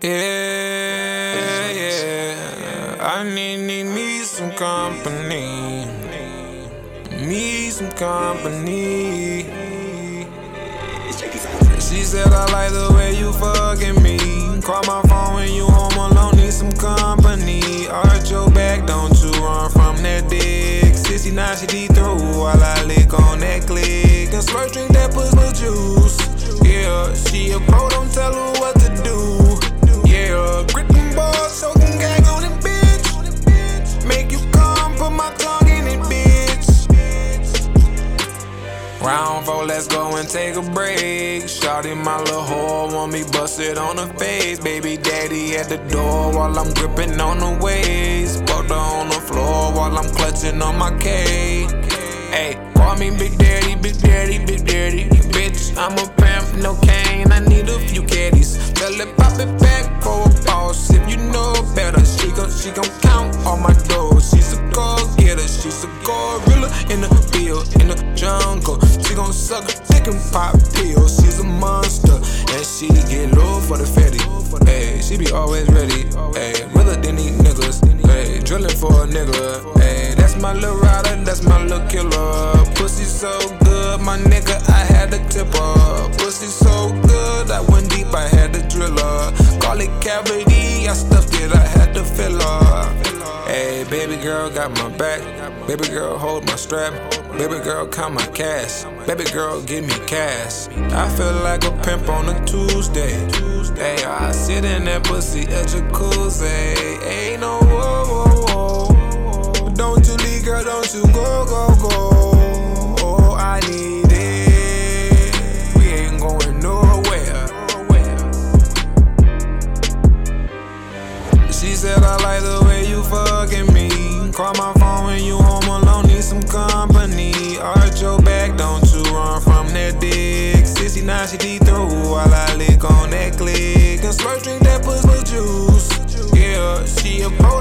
Yeah, yeah. I need, need me some company. Me some company. She said I like the way you fucking me. Call my phone when you home alone, need some company. Arch your back, don't you run from that dick. 69 she deep through while I lick on that click. And slurp drink that puss with juice. Yeah, she a Round four, let's go and take a break. Shawty, my little whore, want me busted on the face. Baby daddy at the door while I'm gripping on the waist. Butter on the floor while I'm clutching on my K. Hey, call me Big Daddy, Big Daddy, Big Daddy. Bitch, I'm a pimp, no cane. I need a few caddies. Tell it pop it back for a boss. If you know better, she gon' she gon' gorilla in the jungle. She gon' suck a dick and pop pills. She's a monster, and she get low for the fatty. Hey, she be always ready. Hey, realer than these niggas. Hey, drilling for a nigga. Hey, that's my little rider, that's my little killer. Pussy so good, my nigga, I had to tip her. Pussy so good, I went deep, I had to drill her. Call it cavity, I stuffed it, I had to baby girl got my back. Baby girl hold my strap. Baby girl count my cash. Baby girl give me cash. I feel like a pimp on a Tuesday. Hey, I sit in that pussy at jacuzzi. Ain't no whoa, whoa, whoa. Don't you leave, girl, don't you go, go, go. Oh, I need it. We ain't going nowhere. She said I like the way you fucking me. Call my phone when you home alone, need some company. Arch your back, don't you run from that dick. 69 she deep through while I lick on that click. And slurp drink that puss with juice. Yeah, she a pro,